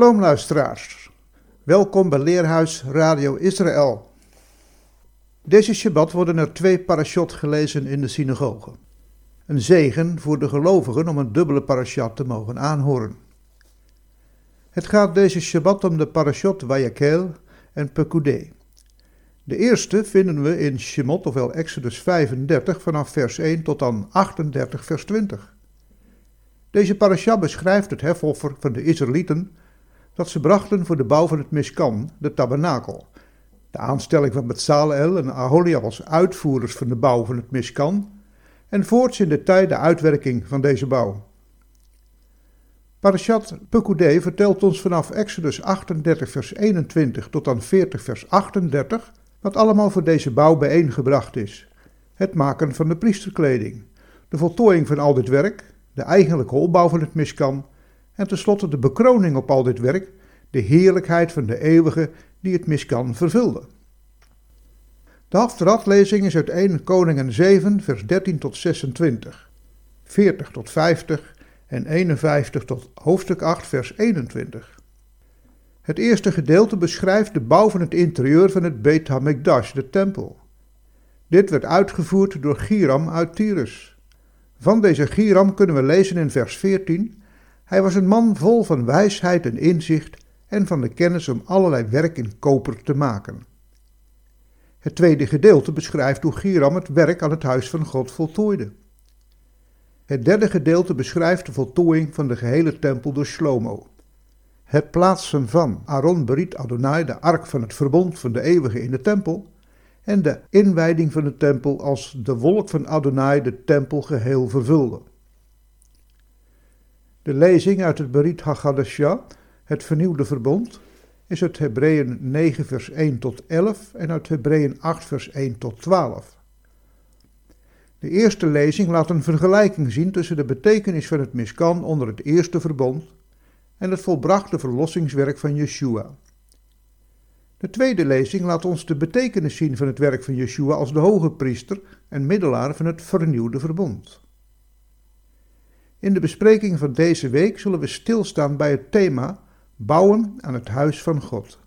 Shalom luisteraars, welkom bij Leerhuis Radio Israël. Deze Shabbat worden er twee parashot gelezen in de synagoge. Een zegen voor de gelovigen om een dubbele parashat te mogen aanhoren. Het gaat deze Shabbat om de parashot Vayakel en Pekudei. De eerste vinden we in Shemot, ofwel Exodus 35, vanaf vers 1 tot aan 38, vers 20. Deze parashat beschrijft het hefoffer van de Israëlieten dat ze brachten voor de bouw van het Mishkan, de tabernakel. De aanstelling van Bezalel en Aholiab als uitvoerders van de bouw van het Mishkan en voorts in de tijd de uitwerking van deze bouw. Parashat Pekudei vertelt ons vanaf Exodus 38 vers 21 tot aan 40 vers 38 wat allemaal voor deze bouw bijeengebracht is. Het maken van de priesterkleding, de voltooiing van al dit werk, de eigenlijke opbouw van het Mishkan en tenslotte de bekroning op al dit werk, de heerlijkheid van de eeuwige die het miskan vervulde. De Haftarat-lezing is uit 1 Koningen 7, vers 13 tot 26, 40 tot 50 en 51 tot hoofdstuk 8, vers 21. Het eerste gedeelte beschrijft de bouw van het interieur van het Beit HaMikdash, de tempel. Dit werd uitgevoerd door Giram uit Tyrus. Van deze Giram kunnen we lezen in vers 14 hij was een man vol van wijsheid en inzicht en van de kennis om allerlei werk in koper te maken. Het tweede gedeelte beschrijft hoe Giram het werk aan het huis van God voltooide. Het derde gedeelte beschrijft de voltooiing van de gehele tempel door Shlomo. Het plaatsen van Aaron Berit Adonai, de ark van het verbond van de eeuwige in de tempel, en de inwijding van de tempel als de wolk van Adonai de tempel geheel vervulde. De lezing uit het Berit HaGadashah, het vernieuwde verbond, is uit Hebreeën 9 vers 1 tot 11 en uit Hebreeën 8 vers 1 tot 12. De eerste lezing laat een vergelijking zien tussen de betekenis van het miskan onder het eerste verbond en het volbrachte verlossingswerk van Yeshua. De tweede lezing laat ons de betekenis zien van het werk van Yeshua als de hoge priester en middelaar van het vernieuwde verbond. In de bespreking van deze week zullen we stilstaan bij het thema Bouwen aan het huis van God.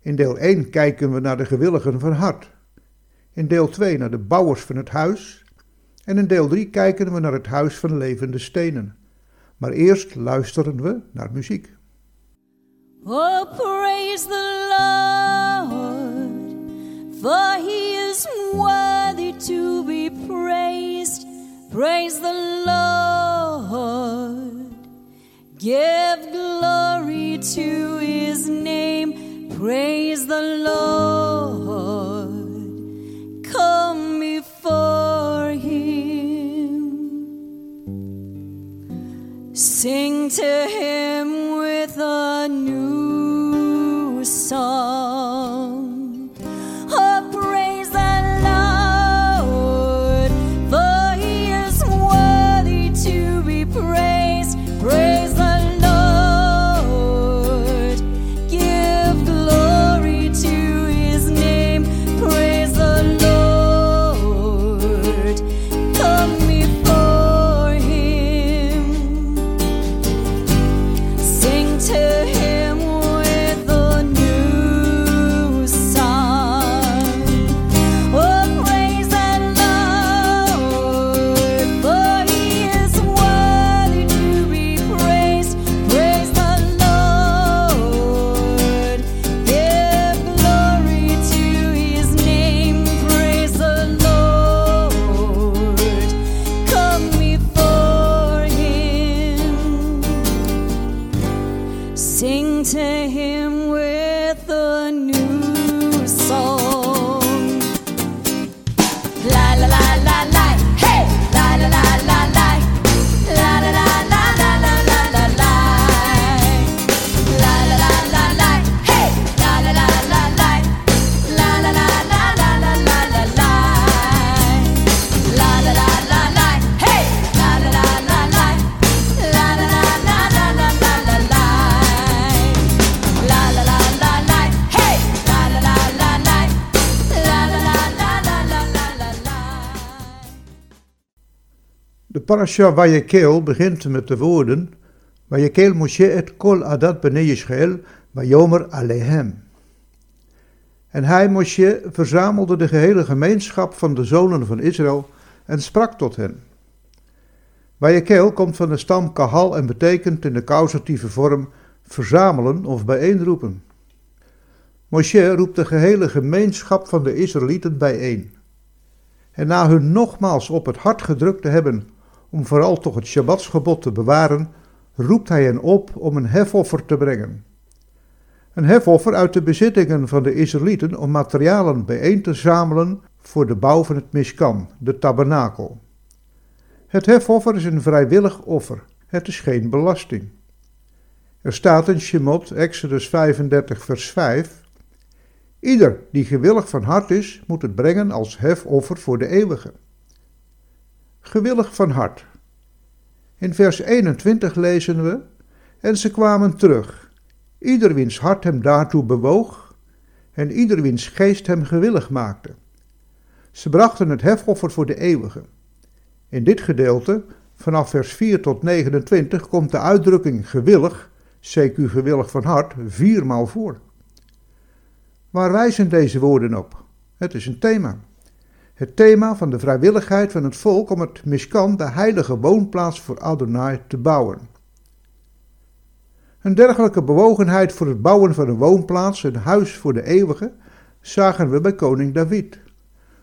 In deel 1 kijken we naar de gewilligen van hart. In deel 2 naar de bouwers van het huis. En in deel 3 kijken we naar het huis van levende stenen. Maar eerst luisteren we naar muziek. Oh, praise the Lord, for he is worthy to be praised. Praise the Lord. Give glory to his name. Praise the Lord. Come before him. Sing to him with a new song. Parasha Vayekel begint met de woorden Vayekel Moshe et kol adat bnei Yisrael vayomer alehem. En hij, Moshe, verzamelde de gehele gemeenschap van de zonen van Israël en sprak tot hen. Vayekel komt van de stam kahal en betekent in de causatieve vorm verzamelen of bijeenroepen. Moshe roept de gehele gemeenschap van de Israëlieten bijeen. En na hun nogmaals op het hart gedrukt te hebben om vooral toch het Shabbatsgebod te bewaren, roept hij hen op om een hefoffer te brengen. Een hefoffer uit de bezittingen van de Israëlieten om materialen bijeen te zamelen voor de bouw van het Mishkan, de tabernakel. Het hefoffer is een vrijwillig offer, het is geen belasting. Er staat in Shemot, Exodus 35, vers 5. Ieder die gewillig van hart is, moet het brengen als hefoffer voor de eeuwige. Gewillig van hart. In vers 21 lezen we: En ze kwamen terug, ieder wiens hart hem daartoe bewoog, en ieder wiens geest hem gewillig maakte. Ze brachten het hefoffer voor de eeuwige. In dit gedeelte, vanaf vers 4 tot 29, komt de uitdrukking gewillig, CQ gewillig van hart, viermaal voor. Waar wijzen deze woorden op? Het is een thema. Het thema van de vrijwilligheid van het volk om het Mishkan, de heilige woonplaats voor Adonai, te bouwen. Een dergelijke bewogenheid voor het bouwen van een woonplaats, een huis voor de eeuwige, zagen we bij koning David.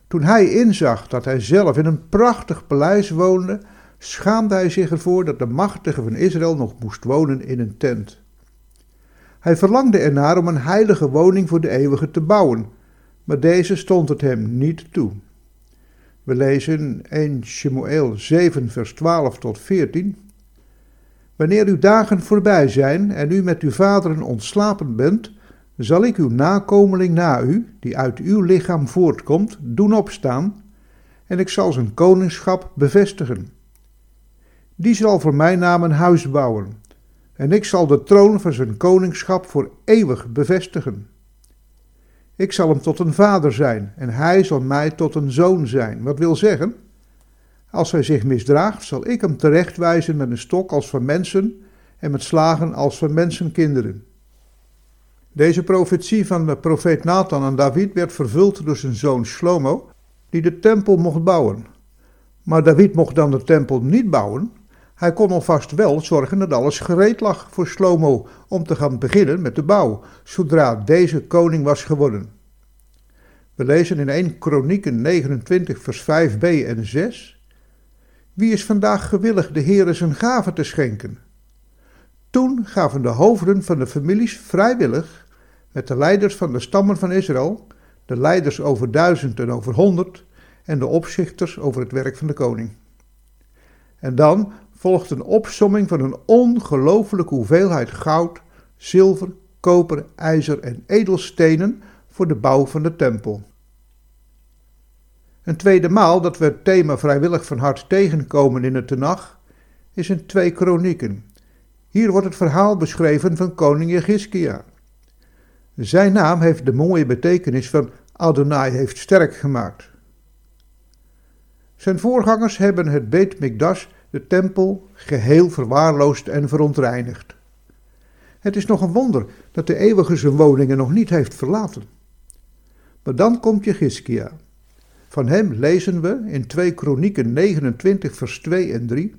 Toen hij inzag dat hij zelf in een prachtig paleis woonde, schaamde hij zich ervoor dat de machtige van Israël nog moest wonen in een tent. Hij verlangde ernaar om een heilige woning voor de eeuwige te bouwen, maar deze stond het hem niet toe. We lezen 1 Shemuel 7 vers 12 tot 14. Wanneer uw dagen voorbij zijn en u met uw vaderen ontslapen bent, zal ik uw nakomeling na u, die uit uw lichaam voortkomt, doen opstaan, en ik zal zijn koningschap bevestigen. Die zal voor mijn naam een huis bouwen, en ik zal de troon van zijn koningschap voor eeuwig bevestigen. Ik zal hem tot een vader zijn, en hij zal mij tot een zoon zijn. Wat wil zeggen? Als hij zich misdraagt, zal ik hem terechtwijzen met een stok als van mensen en met slagen als van mensenkinderen. Deze profetie van de profeet Nathan aan David werd vervuld door zijn zoon Shlomo, die de tempel mocht bouwen. Maar David mocht dan de tempel niet bouwen. Hij kon alvast wel zorgen dat alles gereed lag voor Shlomo om te gaan beginnen met de bouw, zodra deze koning was geworden. We lezen in 1 Kronieken 29 vers 5b en 6. Wie is vandaag gewillig de Heere zijn gaven te schenken? Toen gaven de hoofden van de families vrijwillig, met de leiders van de stammen van Israël, de leiders over duizend en over honderd, en de opzichters over het werk van de koning. En dan volgt een opsomming van een ongelooflijke hoeveelheid goud, zilver, koper, ijzer en edelstenen voor de bouw van de tempel. Een tweede maal dat we het thema vrijwillig van hart tegenkomen in het Tenach is in twee kronieken. Hier wordt het verhaal beschreven van koning Jegiskia. Zijn naam heeft de mooie betekenis van Adonai heeft sterk gemaakt. Zijn voorgangers hebben het Beit Mikdash, de tempel, geheel verwaarloosd en verontreinigd. Het is nog een wonder dat de eeuwige zijn woningen nog niet heeft verlaten. Maar dan komt Jegiskia. Van hem lezen we in 2 Kronieken 29 vers 2 en 3.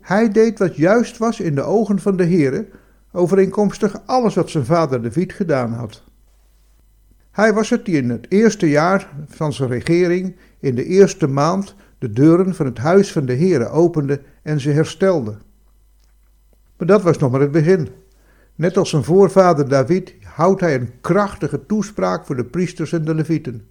Hij deed wat juist was in de ogen van de Heere, overeenkomstig alles wat zijn vader David gedaan had. Hij was het die in het eerste jaar van zijn regering, in de eerste maand, de deuren van het huis van de Heere opende en ze herstelde. Maar dat was nog maar het begin. Net als zijn voorvader David houdt hij een krachtige toespraak voor de priesters en de levieten.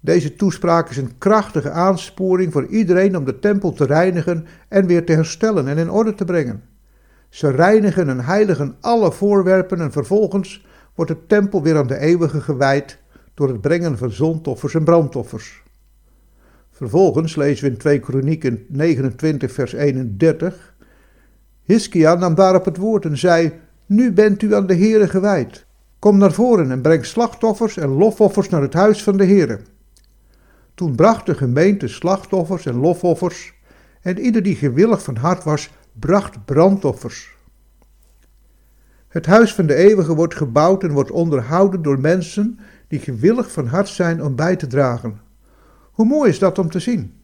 Deze toespraak is een krachtige aansporing voor iedereen om de tempel te reinigen en weer te herstellen en in orde te brengen. Ze reinigen en heiligen alle voorwerpen en vervolgens wordt de tempel weer aan de eeuwige gewijd door het brengen van zondoffers en brandoffers. Vervolgens lezen we in 2 Kronieken 29 vers 31. Hiskia nam daarop het woord en zei, nu bent u aan de Heere gewijd. Kom naar voren en breng slachtoffers en lofoffers naar het huis van de Heere. Toen bracht de gemeente slachtoffers en lofoffers En ieder die gewillig van hart was, bracht brandoffers. Het huis van de eeuwige wordt gebouwd en wordt onderhouden door mensen die gewillig van hart zijn om bij te dragen. Hoe mooi is dat om te zien?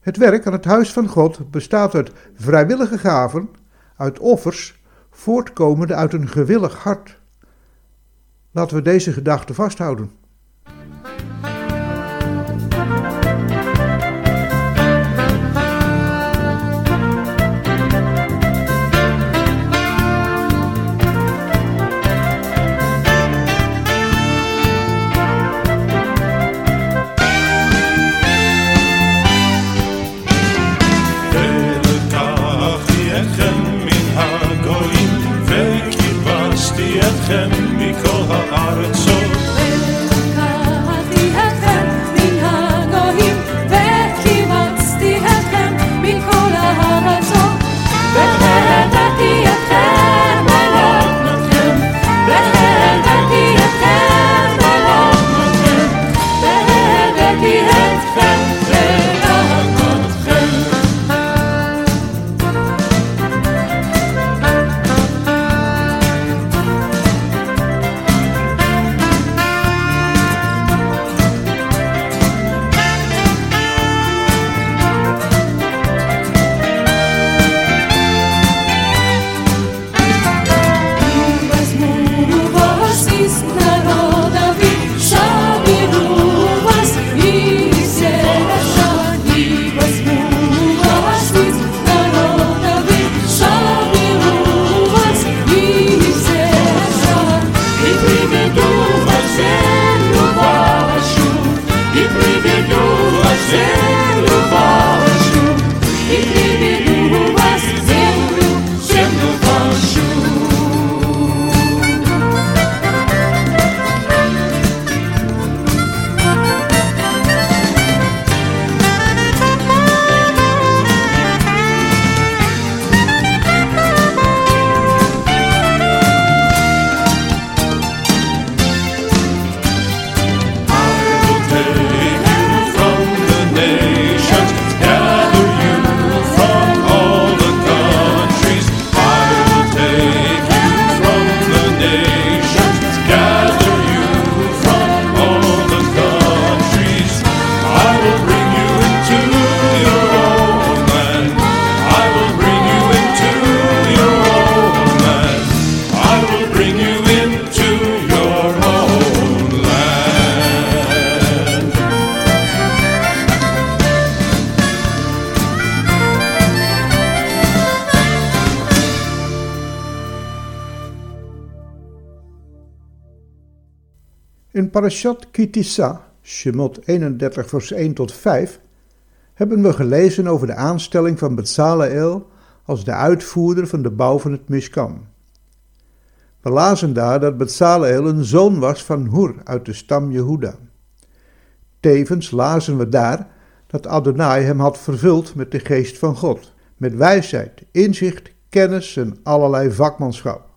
Het werk aan het huis van God bestaat uit vrijwillige gaven, uit offers, voortkomende uit een gewillig hart. Laten we deze gedachte vasthouden. וקיבצתי אתכם מכל הארצות. Parashat Kitissa, Shemot 31 vers 1 tot 5, hebben we gelezen over de aanstelling van Bezaleel als de uitvoerder van de bouw van het Mishkan. We lazen daar dat Bezaleel een zoon was van Hur uit de stam Jehuda. Tevens lazen we daar dat Adonai hem had vervuld met de geest van God, met wijsheid, inzicht, kennis en allerlei vakmanschap.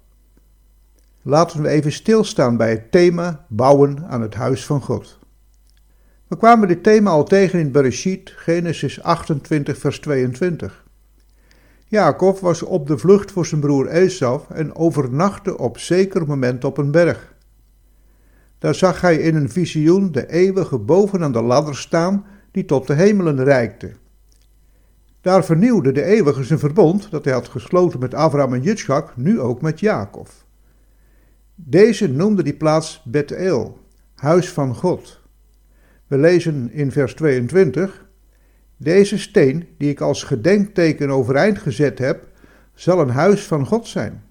Laten we even stilstaan bij het thema bouwen aan het huis van God. We kwamen dit thema al tegen in Bereshit, Genesis 28, vers 22. Jacob was op de vlucht voor zijn broer Esau en overnachtte op zeker moment op een berg. Daar zag hij in een visioen de eeuwige boven aan de ladder staan die tot de hemelen reikte. Daar vernieuwde de eeuwige zijn verbond dat hij had gesloten met Abraham en Jitschak, nu ook met Jacob. Deze noemde die plaats Bethel, huis van God. We lezen in vers 22: Deze steen, die ik als gedenkteken overeind gezet heb, zal een huis van God zijn.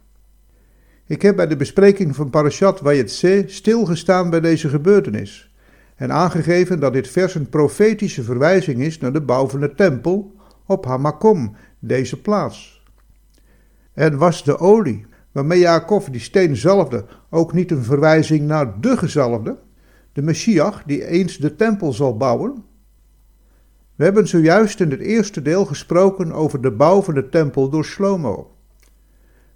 Ik heb bij de bespreking van Parashat Vayetse stilgestaan bij deze gebeurtenis en aangegeven dat dit vers een profetische verwijzing is naar de bouw van de tempel op Hamakom, deze plaats. En was de olie waarmee Jacob die steen zalfde ook niet een verwijzing naar de gezalfde, de Messias die eens de tempel zal bouwen? We hebben zojuist in het eerste deel gesproken over de bouw van de tempel door Shlomo.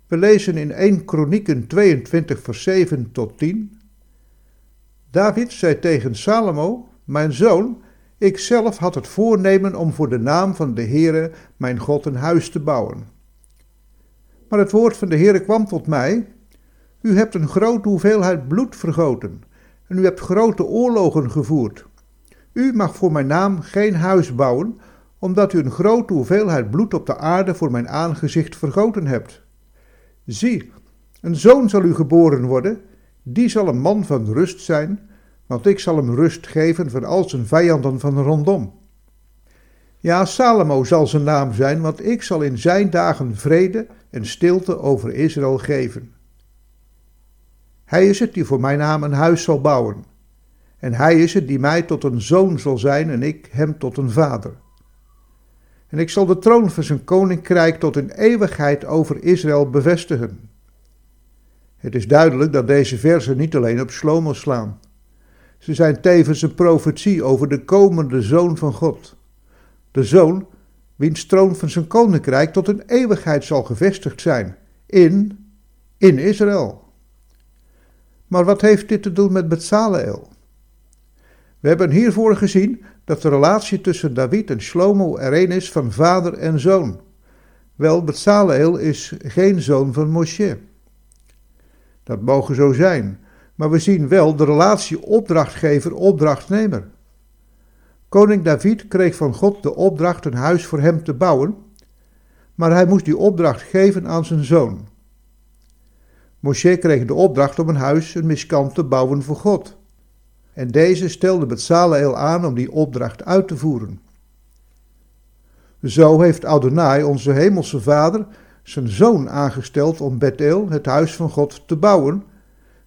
We lezen in 1 Kronieken 22 vers 7 tot 10. David zei tegen Salomo, mijn zoon, Ik zelf had het voornemen om voor de naam van de Heere mijn God een huis te bouwen. Maar het woord van de Heere kwam tot mij: U hebt een grote hoeveelheid bloed vergoten en u hebt grote oorlogen gevoerd. U mag voor mijn naam geen huis bouwen, omdat u een grote hoeveelheid bloed op de aarde voor mijn aangezicht vergoten hebt. Zie, een zoon zal u geboren worden, die zal een man van rust zijn, want ik zal hem rust geven van al zijn vijanden van rondom. Ja, Salomo zal zijn naam zijn, want ik zal in zijn dagen vrede en stilte over Israël geven. Hij is het die voor mijn naam een huis zal bouwen. En hij is het die mij tot een zoon zal zijn en ik hem tot een vader. En ik zal de troon van zijn koninkrijk tot in eeuwigheid over Israël bevestigen. Het is duidelijk dat deze versen niet alleen op Shlomo slaan. Ze zijn tevens een profetie over de komende zoon van God. De zoon wiens troon van zijn koninkrijk tot een eeuwigheid zal gevestigd zijn. In, in Israël. Maar wat heeft dit te doen met Betsaleel? We hebben hiervoor gezien dat de relatie tussen David en Shlomo er een is van vader en zoon. Wel, Betsaleel is geen zoon van Moshe. Dat mogen zo zijn, maar we zien wel de relatie opdrachtgever-opdrachtnemer. Koning David kreeg van God de opdracht een huis voor hem te bouwen, maar hij moest die opdracht geven aan zijn zoon. Moshe kreeg de opdracht om een huis, een miskant, te bouwen voor God. En deze stelde Betsaleel aan om die opdracht uit te voeren. Zo heeft Adonai, onze hemelse vader, zijn zoon aangesteld om Bethel, het huis van God, te bouwen,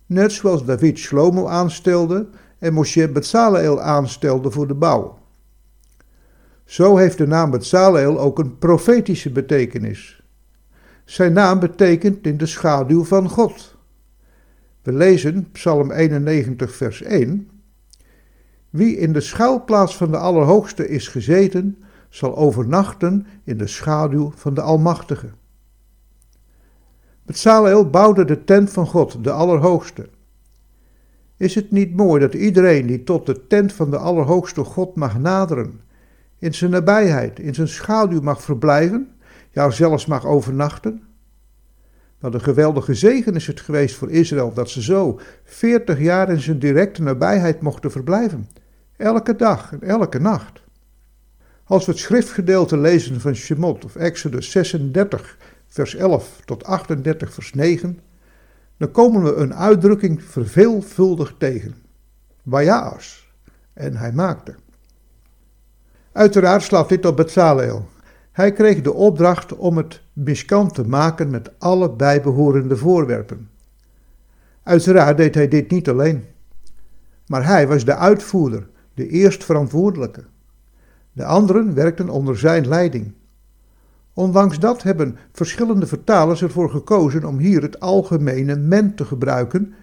net zoals David Shlomo aanstelde en Moshe Betsaleel aanstelde voor de bouw. Zo heeft de naam Betsaleel ook een profetische betekenis. Zijn naam betekent in de schaduw van God. We lezen Psalm 91, vers 1. Wie in de schuilplaats van de Allerhoogste is gezeten, zal overnachten in de schaduw van de Almachtige. Betsaleel bouwde de tent van God, de Allerhoogste. Is het niet mooi dat iedereen die tot de tent van de Allerhoogste God mag naderen, in zijn nabijheid, in zijn schaduw mag verblijven, ja zelfs mag overnachten? Wat een geweldige zegen is het geweest voor Israël dat ze zo 40 jaar in zijn directe nabijheid mochten verblijven. Elke dag en elke nacht. Als we het schriftgedeelte lezen van Shemot of Exodus 36, vers 11 tot 38, vers 9, dan komen we een uitdrukking verveelvuldig tegen. Wajaas. En hij maakte. Uiteraard slaat dit op Bezaleel. Hij kreeg de opdracht om het miskant te maken met alle bijbehorende voorwerpen. Uiteraard deed hij dit niet alleen. Maar hij was de uitvoerder, de eerstverantwoordelijke. De anderen werkten onder zijn leiding. Ondanks dat hebben verschillende vertalers ervoor gekozen om hier het algemene men te gebruiken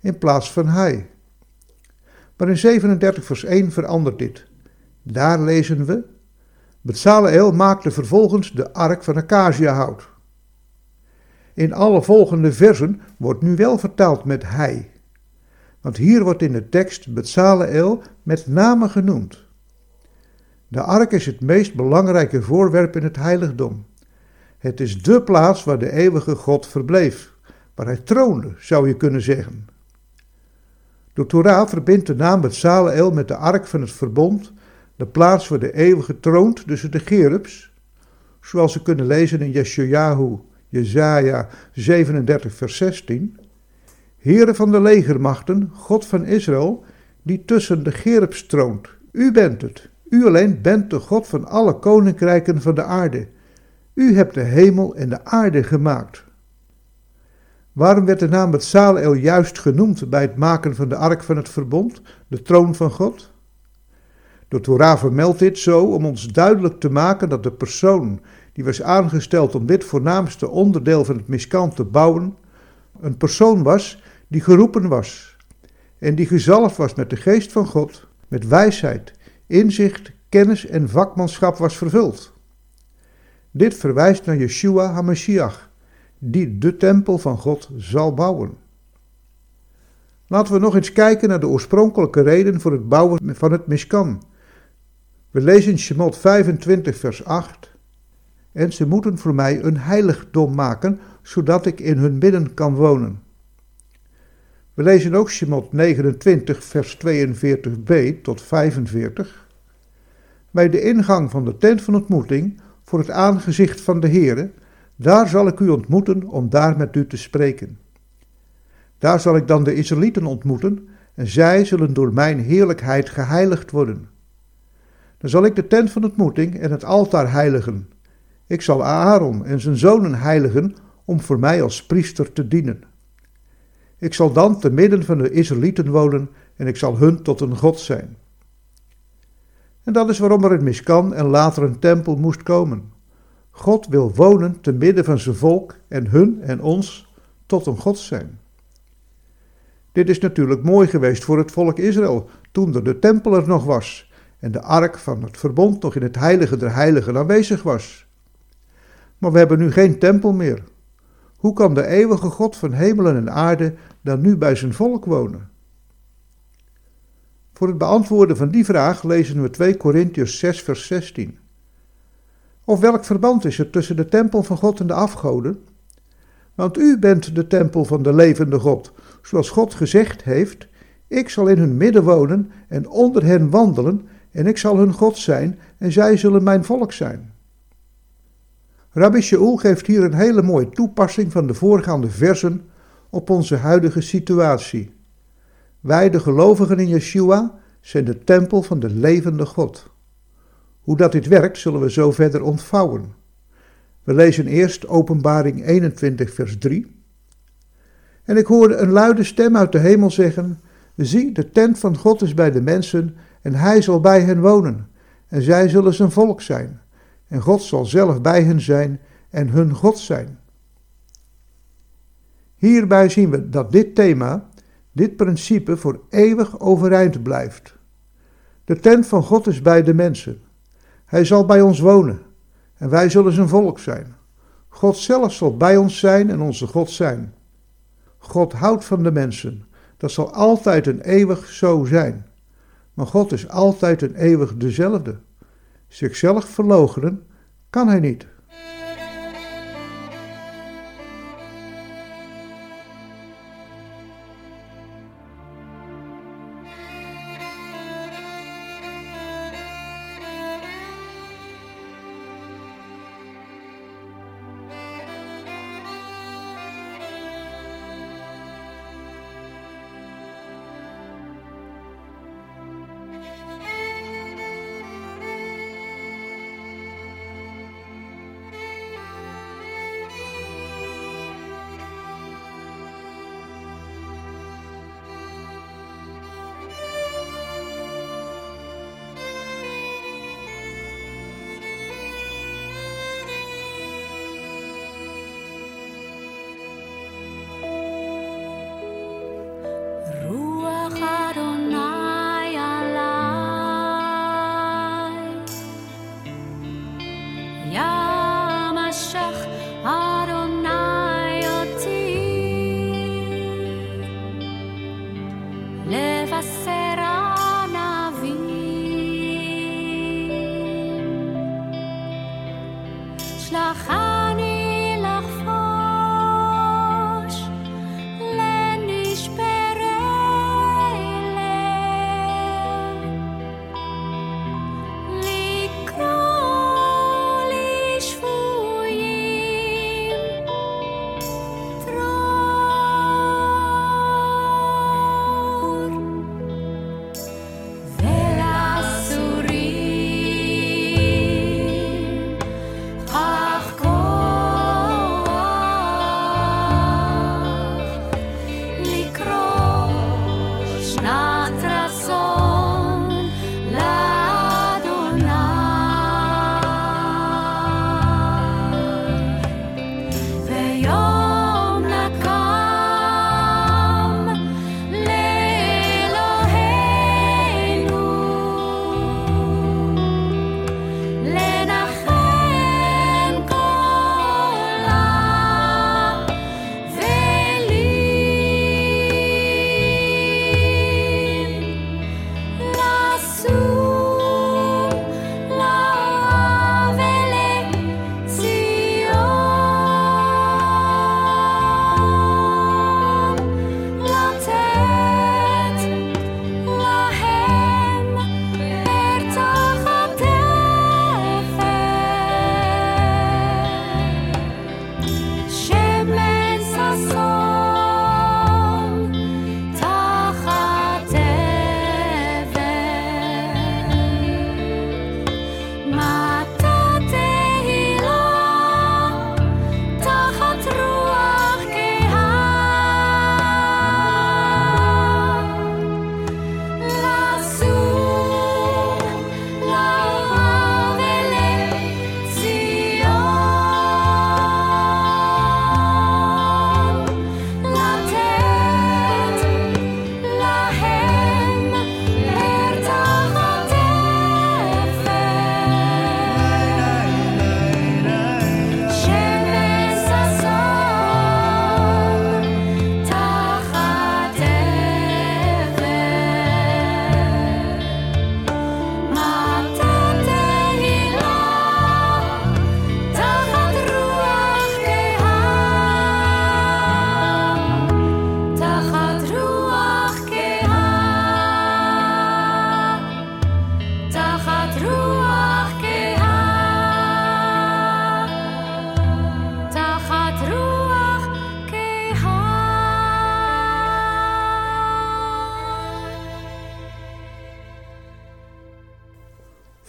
in plaats van hij. Maar in 37 vers 1 verandert dit. Daar lezen we: Bezaleel maakte vervolgens de ark van acaciahout. In alle volgende versen wordt nu wel vertaald met hij. Want hier wordt in de tekst Bezaleel met name genoemd. De ark is het meest belangrijke voorwerp in het heiligdom. Het is dé plaats waar de eeuwige God verbleef, waar hij troonde, zou je kunnen zeggen. De Torah verbindt de naam Bezaleel met de ark van het verbond, de plaats waar de eeuwige troont tussen de gerubs, zoals we kunnen lezen in Yeshayahu, Jezaja 37 vers 16. Heren van de legermachten, God van Israël, die tussen de gerubs troont. U bent het, u alleen bent de God van alle koninkrijken van de aarde. U hebt de hemel en de aarde gemaakt. Waarom werd de naam Betsaleel juist genoemd bij het maken van de ark van het verbond, de troon van God? De Torah vermeldt dit zo om ons duidelijk te maken dat de persoon die was aangesteld om dit voornaamste onderdeel van het miskant te bouwen, een persoon was die geroepen was en die gezalfd was met de geest van God, met wijsheid, inzicht, kennis en vakmanschap was vervuld. Dit verwijst naar Yeshua HaMashiach, die de tempel van God zal bouwen. Laten we nog eens kijken naar de oorspronkelijke reden voor het bouwen van het Mishkan. We lezen Shemot 25, vers 8. En ze moeten voor mij een heiligdom maken, zodat ik in hun midden kan wonen. We lezen ook Shemot 29, vers 42b tot 45. Bij de ingang van de tent van ontmoeting, voor het aangezicht van de Heere, daar zal ik u ontmoeten om daar met u te spreken. Daar zal ik dan de Israëlieten ontmoeten, en zij zullen door mijn heerlijkheid geheiligd worden. Dan zal ik de tent van ontmoeting en het altaar heiligen. Ik zal Aaron en zijn zonen heiligen om voor mij als priester te dienen. Ik zal dan te midden van de Israëlieten wonen en ik zal hun tot een God zijn. En dat is waarom er een miskan en later een tempel moest komen. God wil wonen te midden van zijn volk en hun en ons tot een God zijn. Dit is natuurlijk mooi geweest voor het volk Israël toen er de tempel er nog was en de ark van het verbond nog in het heilige der heiligen aanwezig was. Maar we hebben nu geen tempel meer. Hoe kan de eeuwige God van hemelen en aarde dan nu bij zijn volk wonen? Voor het beantwoorden van die vraag lezen we 2 Korintiërs 6 vers 16. Of welk verband is er tussen de tempel van God en de afgoden? Want u bent de tempel van de levende God, zoals God gezegd heeft: Ik zal in hun midden wonen en onder hen wandelen, en ik zal hun God zijn, en zij zullen mijn volk zijn. Rabbi Shaul geeft hier een hele mooie toepassing van de voorgaande versen op onze huidige situatie. Wij, de gelovigen in Yeshua, zijn de tempel van de levende God. Hoe dat dit werkt, zullen we zo verder ontvouwen. We lezen eerst Openbaring 21, vers 3. En ik hoorde een luide stem uit de hemel zeggen: Zie, de tent van God is bij de mensen, en hij zal bij hen wonen, en zij zullen zijn volk zijn, en God zal zelf bij hen zijn en hun God zijn. Hierbij zien we dat dit thema, dit principe voor eeuwig overeind blijft. De tent van God is bij de mensen. Hij zal bij ons wonen en wij zullen zijn volk zijn. God zelf zal bij ons zijn en onze God zijn. God houdt van de mensen. Dat zal altijd en eeuwig zo zijn. Maar God is altijd en eeuwig dezelfde. Zichzelf verloochenen kan hij niet.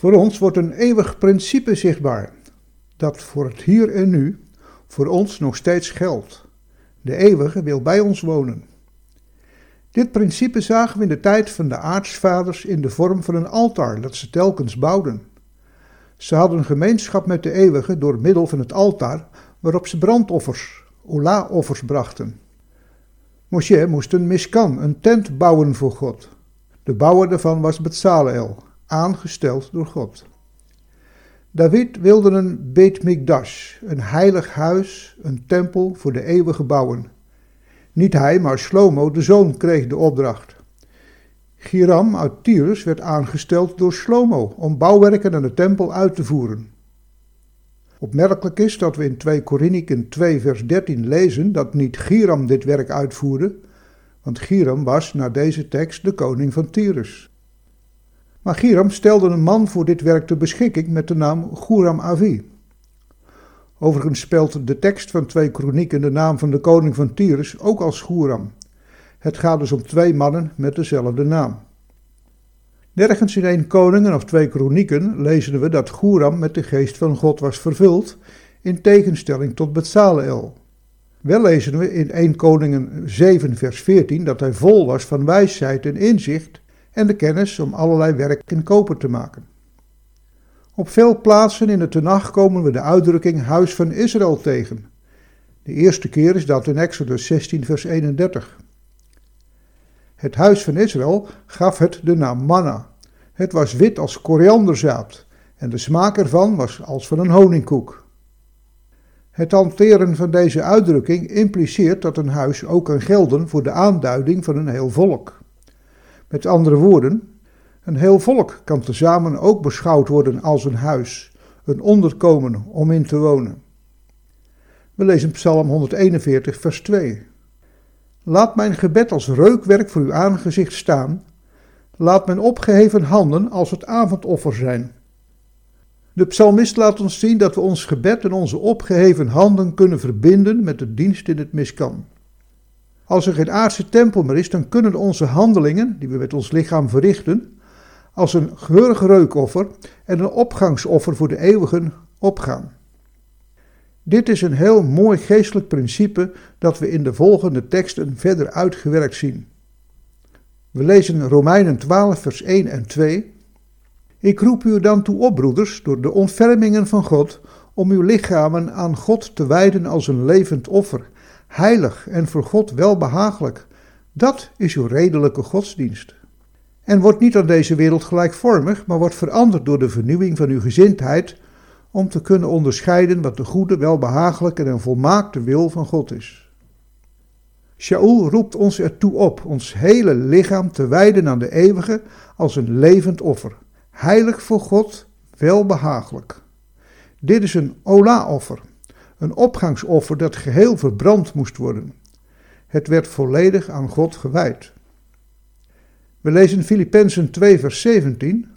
Voor ons wordt een eeuwig principe zichtbaar, dat voor het hier en nu voor ons nog steeds geldt. De eeuwige wil bij ons wonen. Dit principe zagen we in de tijd van de aartsvaders in de vorm van een altaar dat ze telkens bouwden. Ze hadden gemeenschap met de eeuwige door middel van het altaar waarop ze brandoffers, ola-offers brachten. Moshe moest een miskan, een tent bouwen voor God. De bouwer daarvan was Bezaleel, aangesteld door God. David wilde een Beit Mikdash, een heilig huis, een tempel voor de eeuwige bouwen. Niet hij, maar Shlomo, de zoon, kreeg de opdracht. Giram uit Tyrus werd aangesteld door Shlomo om bouwwerken aan de tempel uit te voeren. Opmerkelijk is dat we in 2 Korinthen 2 vers 13 lezen dat niet Giram dit werk uitvoerde, want Giram was naar deze tekst de koning van Tyrus. Maar Giram stelde een man voor dit werk ter beschikking met de naam Guram Avi. Overigens spelt de tekst van 2 Kronieken de naam van de koning van Tyrus ook als Guram. Het gaat dus om twee mannen met dezelfde naam. Nergens in 1 Koningen of 2 Kronieken lezen we dat Guram met de geest van God was vervuld, in tegenstelling tot Bezaleel. Wel lezen we in 1 Koningen 7 vers 14 dat hij vol was van wijsheid en inzicht en de kennis om allerlei werk en koper te maken. Op veel plaatsen in de Tenach komen we de uitdrukking huis van Israël tegen. De eerste keer is dat in Exodus 16 vers 31. Het huis van Israël gaf het de naam manna. Het was wit als korianderzaad en de smaak ervan was als van een honingkoek. Het hanteren van deze uitdrukking impliceert dat een huis ook kan gelden voor de aanduiding van een heel volk. Met andere woorden, een heel volk kan tezamen ook beschouwd worden als een huis, een onderkomen om in te wonen. We lezen Psalm 141, vers 2. Laat mijn gebed als reukwerk voor uw aangezicht staan. Laat mijn opgeheven handen als het avondoffer zijn. De psalmist laat ons zien dat we ons gebed en onze opgeheven handen kunnen verbinden met de dienst in het miskan. Als er geen aardse tempel meer is, dan kunnen onze handelingen, die we met ons lichaam verrichten, als een geurig reukoffer en een opgangsoffer voor de eeuwigen opgaan. Dit is een heel mooi geestelijk principe dat we in de volgende teksten verder uitgewerkt zien. We lezen Romeinen 12, vers 1 en 2. Ik roep u dan toe op, broeders, door de ontfermingen van God, om uw lichamen aan God te wijden als een levend offer, heilig en voor God welbehagelijk. Dat is uw redelijke godsdienst. En wordt niet aan deze wereld gelijkvormig, maar wordt veranderd door de vernieuwing van uw gezindheid, om te kunnen onderscheiden wat de goede, welbehagelijke en volmaakte wil van God is. Shaul roept ons ertoe op ons hele lichaam te wijden aan de eeuwige als een levend offer, heilig voor God, welbehagelijk. Dit is een ola-offer, een opgangsoffer dat geheel verbrand moest worden. Het werd volledig aan God gewijd. We lezen Filippenzen 2 vers 17.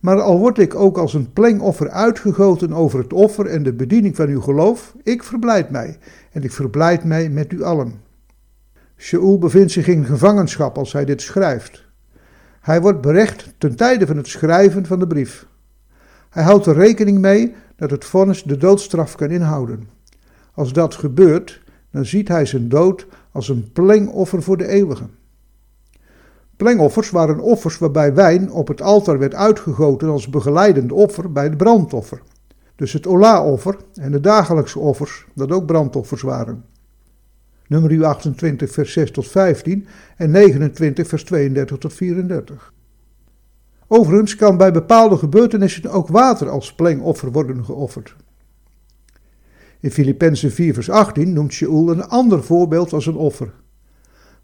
Maar al word ik ook als een plengoffer uitgegoten over het offer en de bediening van uw geloof, ik verblijd mij en ik verblijd mij met u allen. Shaul bevindt zich in gevangenschap als hij dit schrijft. Hij wordt berecht ten tijde van het schrijven van de brief. Hij houdt er rekening mee dat het vonnis de doodstraf kan inhouden. Als dat gebeurt, dan ziet hij zijn dood als een plengoffer voor de eeuwige. Plengoffers waren offers waarbij wijn op het altaar werd uitgegoten als begeleidend offer bij het brandoffer. Dus het ola-offer en de dagelijkse offers, dat ook brandoffers waren. Nummer 28 vers 6 tot 15 en 29 vers 32 tot 34. Overigens kan bij bepaalde gebeurtenissen ook water als plengoffer worden geofferd. In Filippenzen 4 vers 18 noemt Shaul een ander voorbeeld als een offer.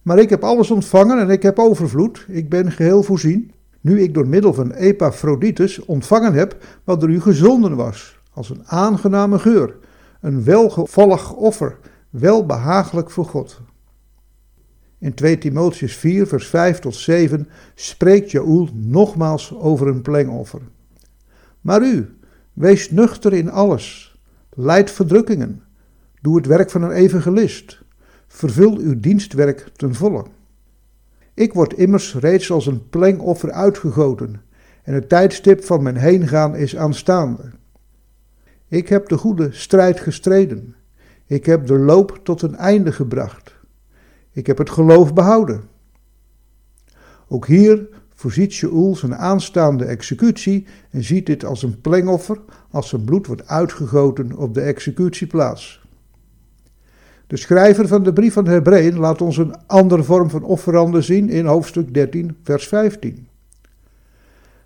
Maar ik heb alles ontvangen en ik heb overvloed, ik ben geheel voorzien, nu ik door middel van Epaphroditus ontvangen heb wat door u gezonden was, als een aangename geur, een welgevallig offer, welbehagelijk voor God. In 2 Timotheus 4, vers 5 tot 7 spreekt Jaoel nogmaals over een plengoffer. Maar u, wees nuchter in alles, leid verdrukkingen, doe het werk van een evangelist, vervul uw dienstwerk ten volle. Ik word immers reeds als een plengoffer uitgegoten, en het tijdstip van mijn heengaan is aanstaande. Ik heb de goede strijd gestreden. Ik heb de loop tot een einde gebracht. Ik heb het geloof behouden. Ook hier voorziet Shaul zijn aanstaande executie en ziet dit als een plengoffer als zijn bloed wordt uitgegoten op de executieplaats. De schrijver van de brief van Hebreeën laat ons een andere vorm van offerande zien in hoofdstuk 13, vers 15.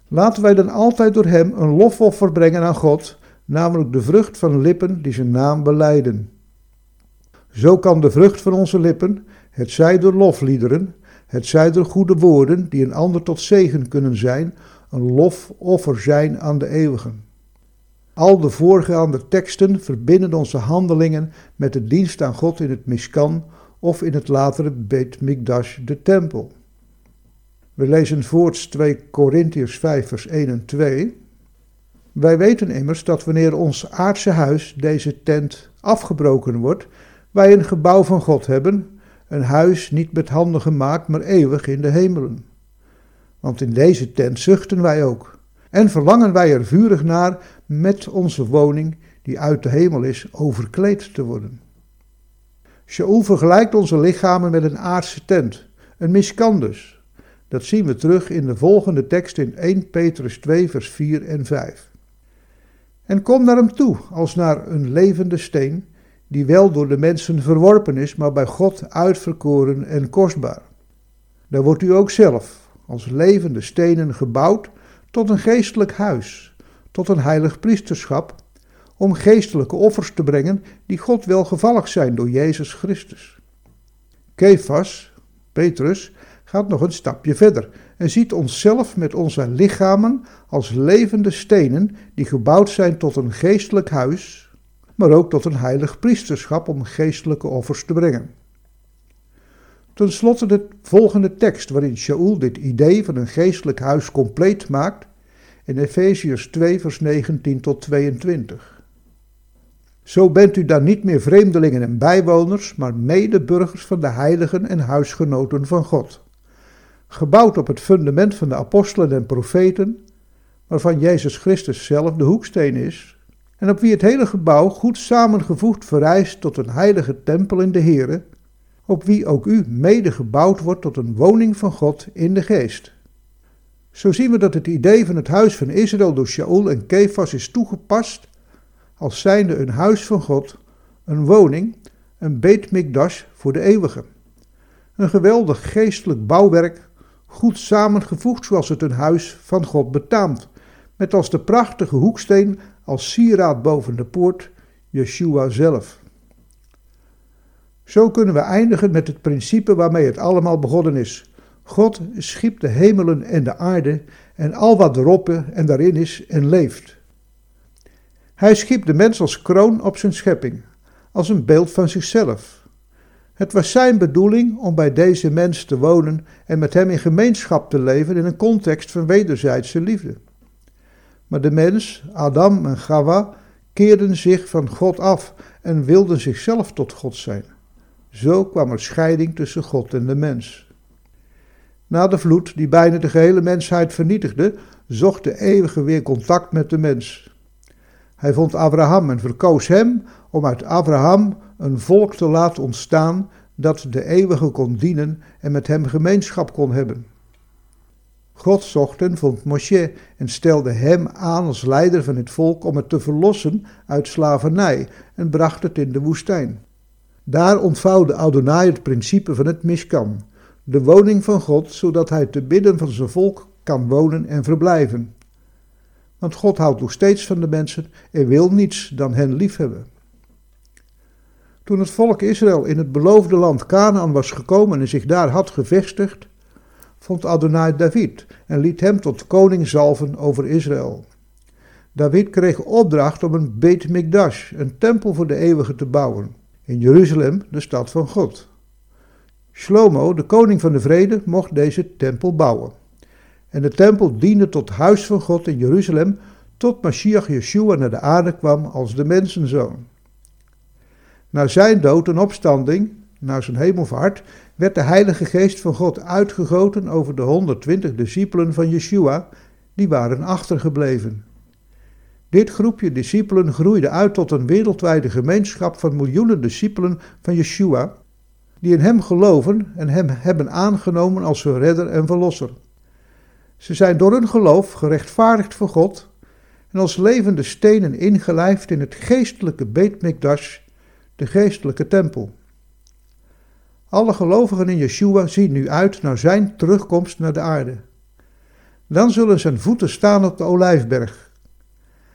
Laten wij dan altijd door hem een lofoffer brengen aan God, namelijk de vrucht van lippen die zijn naam beleiden. Zo kan de vrucht van onze lippen, het zij door lofliederen, het door goede woorden die een ander tot zegen kunnen zijn, een lofoffer zijn aan de eeuwigen. Al de voorgaande teksten verbinden onze handelingen met de dienst aan God in het Mishkan of in het latere Bet Mikdash, de tempel. We lezen voorts 2 Korintiërs 5 vers 1 en 2. Wij weten immers dat wanneer ons aardse huis, deze tent, afgebroken wordt, wij een gebouw van God hebben, een huis niet met handen gemaakt, maar eeuwig in de hemelen. Want in deze tent zuchten wij ook. En verlangen wij er vurig naar met onze woning, die uit de hemel is, overkleed te worden. Shaul vergelijkt onze lichamen met een aardse tent, een miskan dus. Dat zien we terug in de volgende tekst in 1 Petrus 2, vers 4 en 5. En kom naar hem toe als naar een levende steen, die wel door de mensen verworpen is, maar bij God uitverkoren en kostbaar. Daar wordt u ook zelf, als levende stenen, gebouwd tot een geestelijk huis, tot een heilig priesterschap, om geestelijke offers te brengen die God welgevallig zijn door Jezus Christus. Kefas, Petrus, gaat nog een stapje verder en ziet onszelf met onze lichamen als levende stenen die gebouwd zijn tot een geestelijk huis, maar ook tot een heilig priesterschap om geestelijke offers te brengen. Ten slotte de volgende tekst waarin Shaul dit idee van een geestelijk huis compleet maakt in Efeziërs 2 vers 19 tot 22. Zo bent u dan niet meer vreemdelingen en bijwoners, maar medeburgers van de heiligen en huisgenoten van God. Gebouwd op het fundament van de apostelen en profeten, waarvan Jezus Christus zelf de hoeksteen is, en op wie het hele gebouw goed samengevoegd verrijst tot een heilige tempel in de Here, op wie ook u mede gebouwd wordt tot een woning van God in de geest. Zo zien we dat het idee van het huis van Israël door Shaul en Kefas is toegepast als zijnde een huis van God, een woning, een Beit Mikdash voor de eeuwige. Een geweldig geestelijk bouwwerk, goed samengevoegd zoals het een huis van God betaamt, met als de prachtige hoeksteen als sieraad boven de poort Yeshua zelf. Zo kunnen we eindigen met het principe waarmee het allemaal begonnen is. God schiep de hemelen en de aarde en al wat erop en daarin is en leeft. Hij schiep de mens als kroon op zijn schepping, als een beeld van zichzelf. Het was zijn bedoeling om bij deze mens te wonen en met hem in gemeenschap te leven in een context van wederzijdse liefde. Maar de mens, Adam en Gawa, keerden zich van God af en wilden zichzelf tot God zijn. Zo kwam er scheiding tussen God en de mens. Na de vloed, die bijna de gehele mensheid vernietigde, zocht de eeuwige weer contact met de mens. Hij vond Abraham en verkoos hem om uit Abraham een volk te laten ontstaan dat de eeuwige kon dienen en met hem gemeenschap kon hebben. God zocht en vond Moshe en stelde hem aan als leider van het volk om het te verlossen uit slavernij en bracht het in de woestijn. Daar ontvouwde Adonai het principe van het Mishkan, de woning van God, zodat hij te midden van zijn volk kan wonen en verblijven. Want God houdt nog steeds van de mensen en wil niets dan hen liefhebben. Toen het volk Israël in het beloofde land Canaan was gekomen en zich daar had gevestigd, vond Adonai David en liet hem tot koning zalven over Israël. David kreeg opdracht om een Beit Mikdash, een tempel voor de eeuwige, te bouwen, in Jeruzalem, de stad van God. Shlomo, de koning van de vrede, mocht deze tempel bouwen. En de tempel diende tot huis van God in Jeruzalem, tot Mashiach Yeshua naar de aarde kwam als de mensenzoon. Na zijn dood en opstanding, na zijn hemelvaart, werd de Heilige Geest van God uitgegoten over de 120 discipelen van Yeshua, die waren achtergebleven. Dit groepje discipelen groeide uit tot een wereldwijde gemeenschap van miljoenen discipelen van Yeshua, die in hem geloven en hem hebben aangenomen als hun redder en verlosser. Ze zijn door hun geloof gerechtvaardigd voor God en als levende stenen ingelijfd in het geestelijke Beit Mikdash, de geestelijke tempel. Alle gelovigen in Yeshua zien nu uit naar zijn terugkomst naar de aarde. Dan zullen zijn voeten staan op de olijfberg.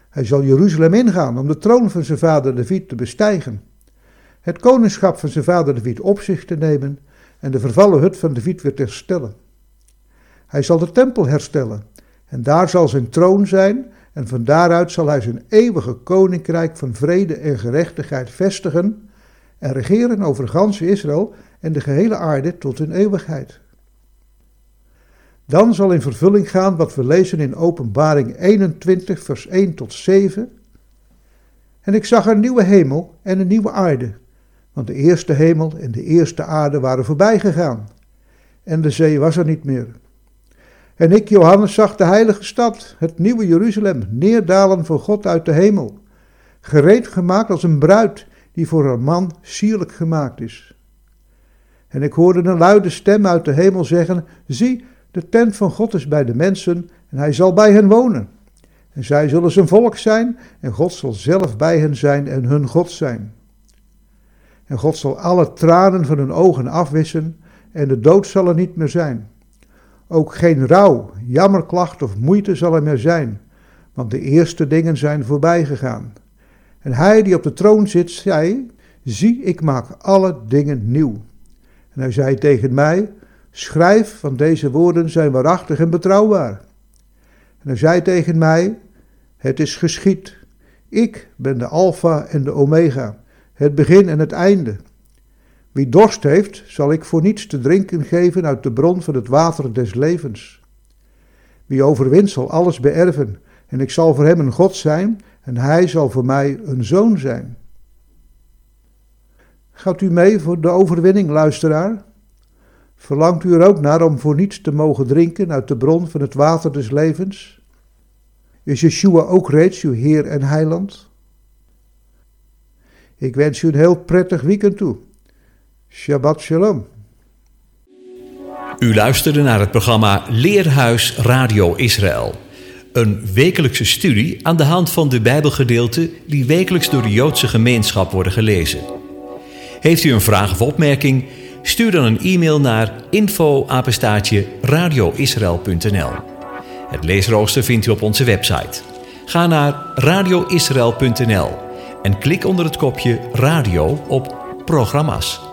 Hij zal Jeruzalem ingaan om de troon van zijn vader David te bestijgen, het koningschap van zijn vader David op zich te nemen en de vervallen hut van David weer te herstellen. Hij zal de tempel herstellen en daar zal zijn troon zijn en van daaruit zal hij zijn eeuwige koninkrijk van vrede en gerechtigheid vestigen en regeren over gans Israël en de gehele aarde tot in eeuwigheid. Dan zal in vervulling gaan wat we lezen in Openbaring 21, vers 1 tot 7. En ik zag een nieuwe hemel en een nieuwe aarde, want de eerste hemel en de eerste aarde waren voorbij gegaan, en de zee was er niet meer. En ik, Johannes, zag de heilige stad, het nieuwe Jeruzalem, neerdalen voor God uit de hemel, gereed gemaakt als een bruid die voor haar man sierlijk gemaakt is. En ik hoorde een luide stem uit de hemel zeggen: Zie, de tent van God is bij de mensen en hij zal bij hen wonen. En zij zullen zijn volk zijn en God zal zelf bij hen zijn en hun God zijn. En God zal alle tranen van hun ogen afwissen en de dood zal er niet meer zijn. Ook geen rouw, jammerklacht of moeite zal er meer zijn, want de eerste dingen zijn voorbij gegaan. En hij die op de troon zit, zei: Zie, ik maak alle dingen nieuw. En hij zei tegen mij: Schrijf, want deze woorden zijn waarachtig en betrouwbaar. En hij zei tegen mij: Het is geschied. Ik ben de Alpha en de Omega, het begin en het einde. Wie dorst heeft, zal ik voor niets te drinken geven uit de bron van het water des levens. Wie overwint, zal alles beërven, en ik zal voor hem een God zijn, en hij zal voor mij een zoon zijn. Gaat u mee voor de overwinning, luisteraar? Verlangt u er ook naar om voor niets te mogen drinken uit de bron van het water des levens? Is Yeshua ook reeds uw Heer en Heiland? Ik wens u een heel prettig weekend toe. Shabbat Shalom. U luisterde naar het programma Leerhuis Radio Israël. Een wekelijkse studie aan de hand van de Bijbelgedeelten die wekelijks door de Joodse gemeenschap worden gelezen. Heeft u een vraag of opmerking? Stuur dan een e-mail naar info-apenstaatje radioisrael.nl. Het leesrooster vindt u op onze website. Ga naar radioisrael.nl en klik onder het kopje radio op programma's.